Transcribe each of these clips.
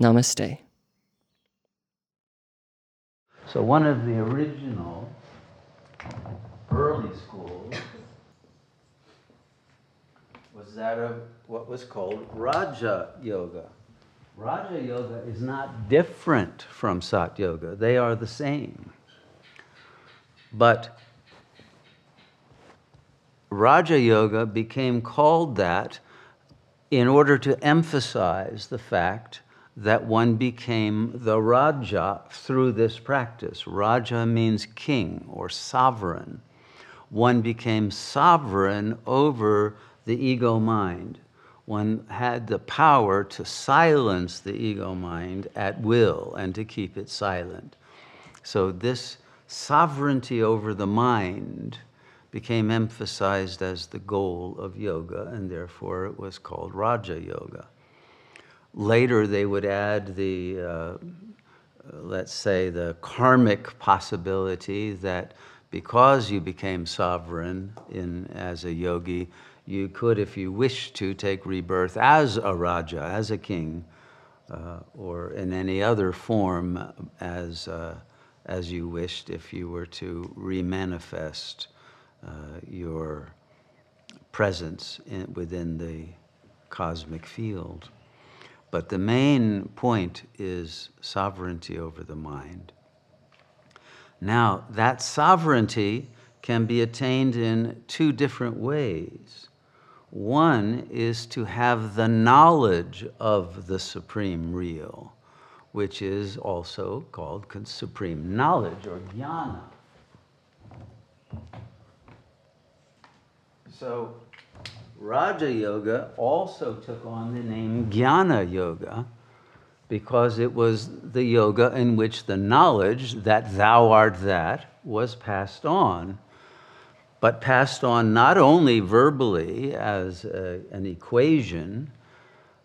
Namaste. So, one of the original early schools was that of what was called Raja Yoga. Raja Yoga is not different from Sat Yoga, they are the same. But Raja Yoga became called that in order to emphasize the fact that one became the Raja through this practice. Raja means king or sovereign. One became sovereign over the ego mind. One had the power to silence the ego mind at will and to keep it silent. So, this sovereignty over the mind became emphasized as the goal of yoga, and therefore it was called Raja Yoga. Later, they would add the, uh, let's say, the karmic possibility that because you became sovereign in, as a yogi, you could, if you wished to, take rebirth as a Raja, as a king, uh, or in any other form as, uh, as you wished if you were to remanifest uh, your presence in, within the cosmic field. But the main point is sovereignty over the mind. Now, that sovereignty can be attained in two different ways. One is to have the knowledge of the supreme real, which is also called supreme knowledge or jnana. So, Raja Yoga also took on the name Jnana Yoga because it was the yoga in which the knowledge that thou art that was passed on, but passed on not only verbally as a, an equation,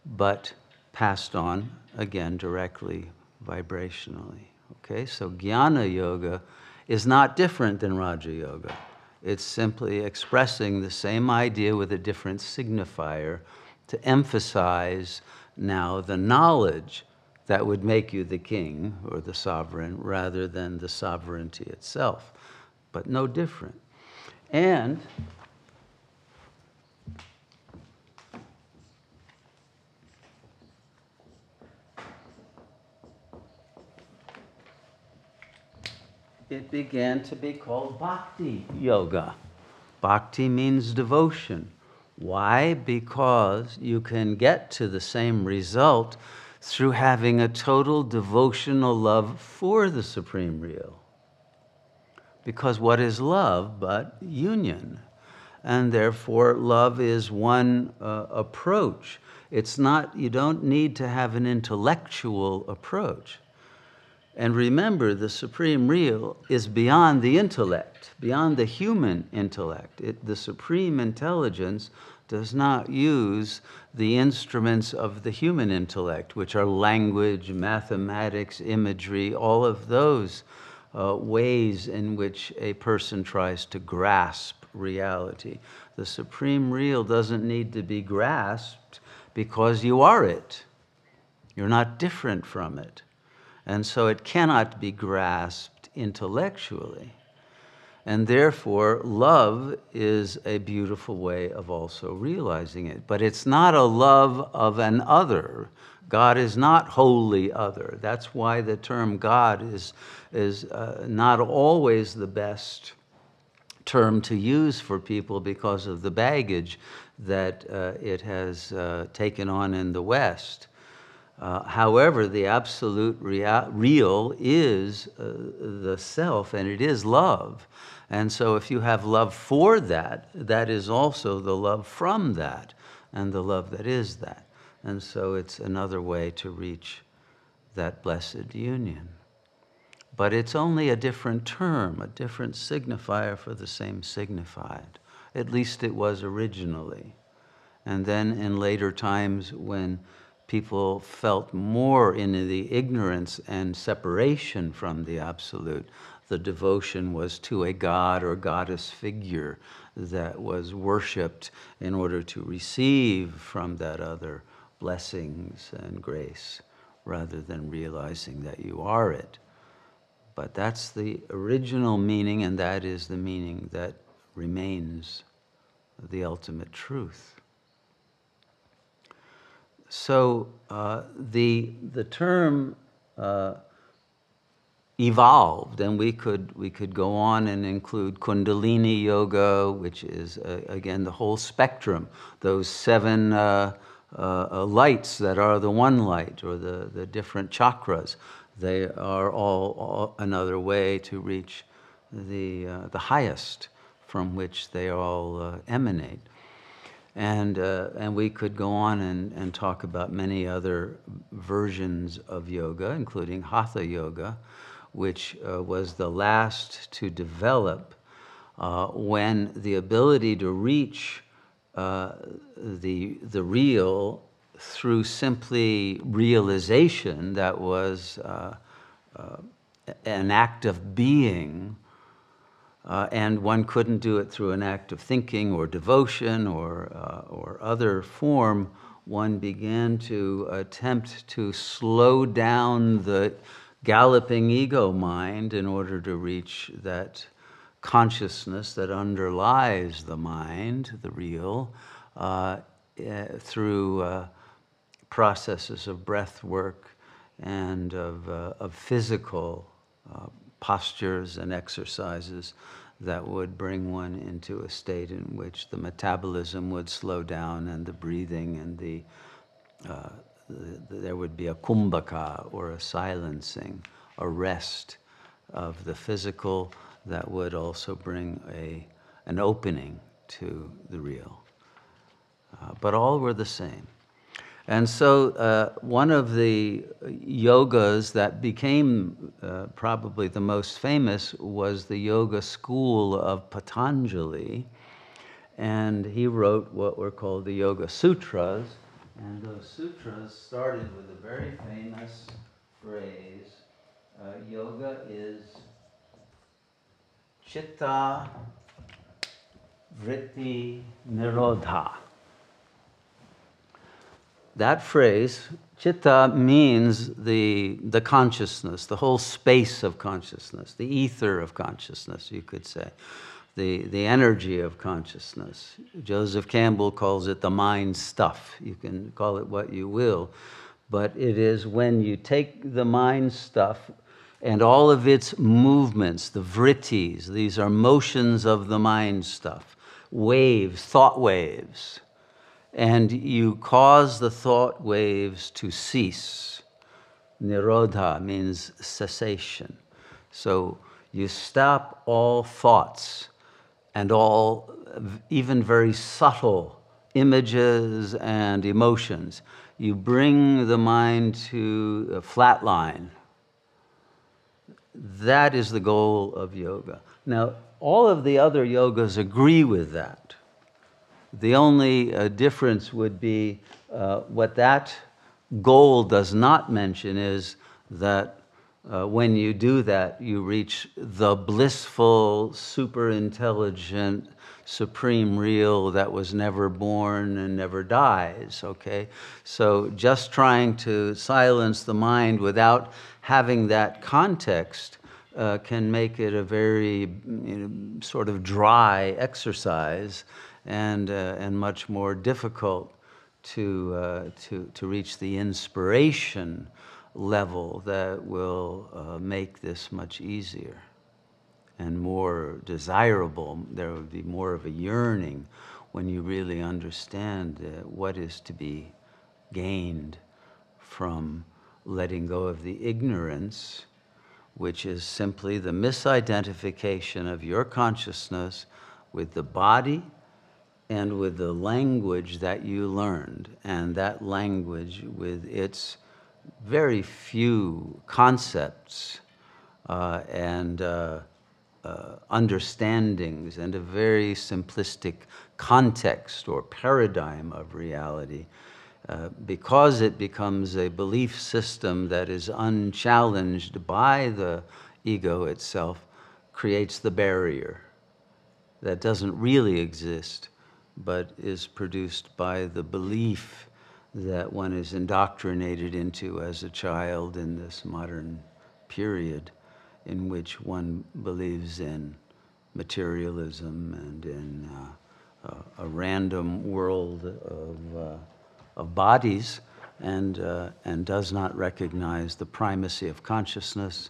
but passed on again directly vibrationally. Okay, so Jnana Yoga is not different than Raja Yoga. It's simply expressing the same idea with a different signifier to emphasize now the knowledge that would make you the king or the sovereign rather than the sovereignty itself, but no different. And it began to be called bhakti yoga. Bhakti means devotion. Why? Because you can get to the same result through having a total devotional love for the Supreme Real. Because what is love but union? And therefore, love is one uh, approach. It's not, you don't need to have an intellectual approach. And remember, the supreme real is beyond the intellect, beyond the human intellect. It, the supreme intelligence does not use the instruments of the human intellect, which are language, mathematics, imagery, all of those uh, ways in which a person tries to grasp reality. The supreme real doesn't need to be grasped because you are it. You're not different from it. And so it cannot be grasped intellectually. And therefore, love is a beautiful way of also realizing it. But it's not a love of an other. God is not wholly other. That's why the term God is, is uh, not always the best term to use for people because of the baggage that uh, it has uh, taken on in the West. Uh, however, the absolute rea- real is uh, the self, and it is love. And so, if you have love for that, that is also the love from that, and the love that is that. And so, it's another way to reach that blessed union. But it's only a different term, a different signifier for the same signified. At least it was originally. And then in later times, when people felt more in the ignorance and separation from the Absolute, the devotion was to a god or goddess figure that was worshiped in order to receive from that other blessings and grace rather than realizing that you are it. But that's the original meaning, and that is the meaning that remains the ultimate truth. So uh, the, the term uh, evolved, and we could, we could go on and include Kundalini Yoga, which is, uh, again, the whole spectrum, those seven uh, uh, uh, lights that are the one light, or the, the different chakras. They are all, all another way to reach the, the highest from which they all emanate. And, uh, and we could go on and, and talk about many other versions of yoga, including Hatha Yoga, which uh, was the last to develop uh, when the ability to reach uh, the, the real through simply realization that was uh, uh, an act of being uh, and one couldn't do it through an act of thinking or devotion or, uh, or other form. One began to attempt to slow down the galloping ego mind in order to reach that consciousness that underlies the mind, the real, uh, uh, through uh, processes of breath work and of, uh, of physical uh, postures and exercises that would bring one into a state in which the metabolism would slow down and the breathing and the, uh, the there would be a kumbhaka or a silencing, a rest of the physical that would also bring a, an opening to the real. Uh, but all were the same. And so, uh, one of the yogas that became uh, probably the most famous was the yoga school of Patanjali. And he wrote what were called the Yoga Sutras. And those sutras started with a very famous phrase uh, Yoga is chitta vritti nirodha that phrase, chitta, means the, the consciousness, the whole space of consciousness, the ether of consciousness, you could say, the, the energy of consciousness. Joseph Campbell calls it the mind stuff. You can call it what you will, but it is when you take the mind stuff and all of its movements, the vrittis, these are motions of the mind stuff, waves, thought waves and you cause the thought waves to cease. Nirodha means cessation. So you stop all thoughts and all, even very subtle images and emotions. You bring the mind to a flat line. That is the goal of yoga. Now, all of the other yogas agree with that. The only uh, difference would be uh, what that goal does not mention is that uh, when you do that, you reach the blissful, super intelligent, supreme real that was never born and never dies, okay? So just trying to silence the mind without having that context uh, can make it a very you know, sort of dry exercise and, uh, and much more difficult to, uh, to, to reach the inspiration level that will uh, make this much easier and more desirable. There would be more of a yearning when you really understand uh, what is to be gained from letting go of the ignorance, which is simply the misidentification of your consciousness with the body and with the language that you learned, and that language with its very few concepts uh, and uh, uh, understandings and a very simplistic context or paradigm of reality. Uh, because it becomes a belief system that is unchallenged by the ego itself, creates the barrier that doesn't really exist, but is produced by the belief that one is indoctrinated into as a child in this modern period in which one believes in materialism and in uh, a, a, random world of, uh, of bodies and, uh, and does not recognize the primacy of consciousness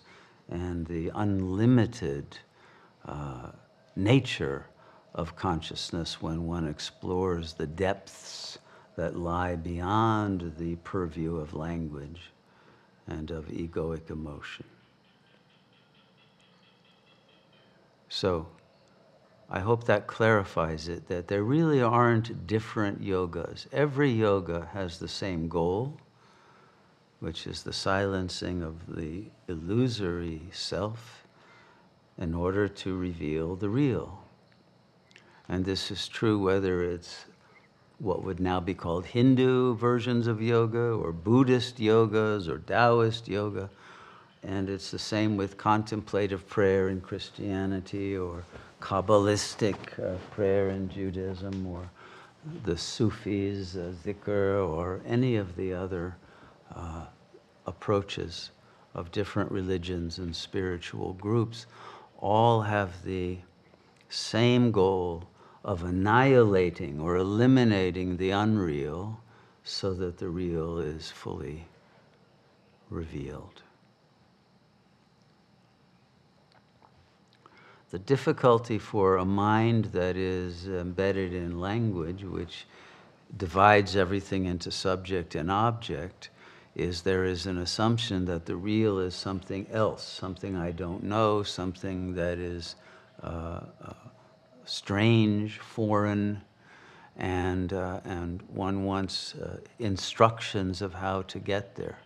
and the unlimited uh, nature of consciousness when one explores the depths that lie beyond the purview of language and of egoic emotion. So, I hope that clarifies it that there really aren't different yogas. Every yoga has the same goal, which is the silencing of the illusory self in order to reveal the real. And this is true whether it's what would now be called Hindu versions of yoga, or Buddhist yogas, or Taoist yoga. And it's the same with contemplative prayer in Christianity, or Kabbalistic uh, prayer in Judaism, or the Sufis, uh, zikr, or any of the other uh, approaches of different religions and spiritual groups, all have the same goal of annihilating or eliminating the unreal so that the real is fully revealed. The difficulty for a mind that is embedded in language, which divides everything into subject and object, is there is an assumption that the real is something else, something I don't know, something that is uh, uh, strange, foreign, and, uh, and one wants uh, instructions of how to get there.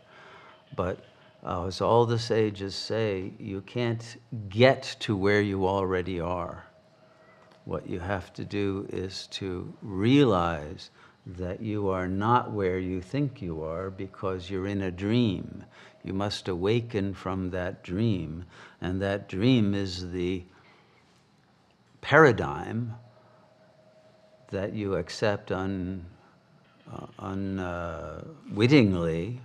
But uh, as all the sages say, you can't get to where you already are. What you have to do is to realize that you are not where you think you are because you're in a dream. You must awaken from that dream, and that dream is the paradigm that you accept un, uh, unwittingly,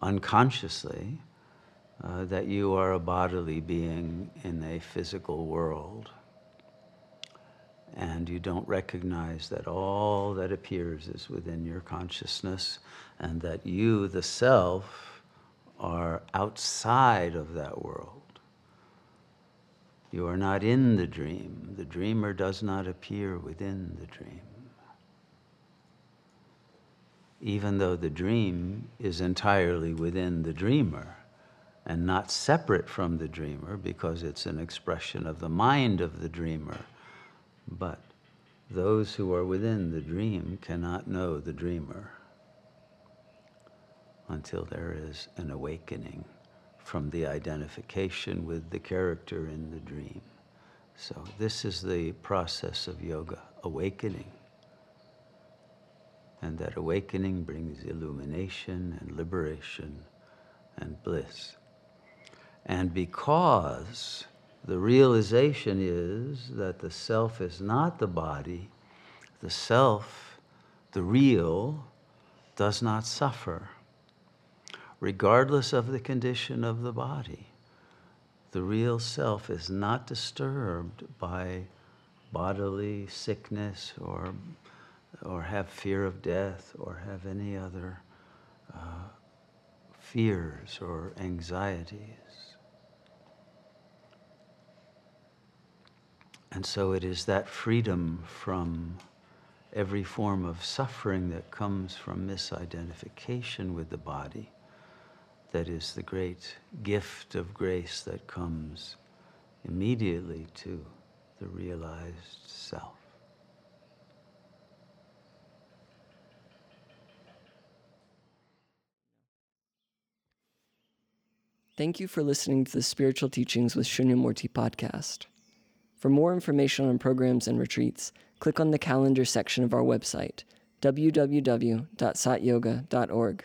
uh, unconsciously, uh, that you are a bodily being in a physical world. And you don't recognize that all that appears is within your consciousness, and that you, the self, are outside of that world. You are not in the dream. The dreamer does not appear within the dream. Even though the dream is entirely within the dreamer and not separate from the dreamer because it's an expression of the mind of the dreamer. But those who are within the dream cannot know the dreamer until there is an awakening from the identification with the character in the dream. So, this is the process of yoga awakening. And that awakening brings illumination and liberation and bliss. And because the realization is that the self is not the body, the self, the real, does not suffer regardless of the condition of the body. The real self is not disturbed by bodily sickness or, or have fear of death or have any other uh, fears or anxieties. And so it is that freedom from every form of suffering that comes from misidentification with the body that is the great gift of grace that comes immediately to the realized self. Thank you for listening to the Spiritual Teachings with Shunyamurti podcast. For more information on programs and retreats, click on the calendar section of our website, www.satyoga.org.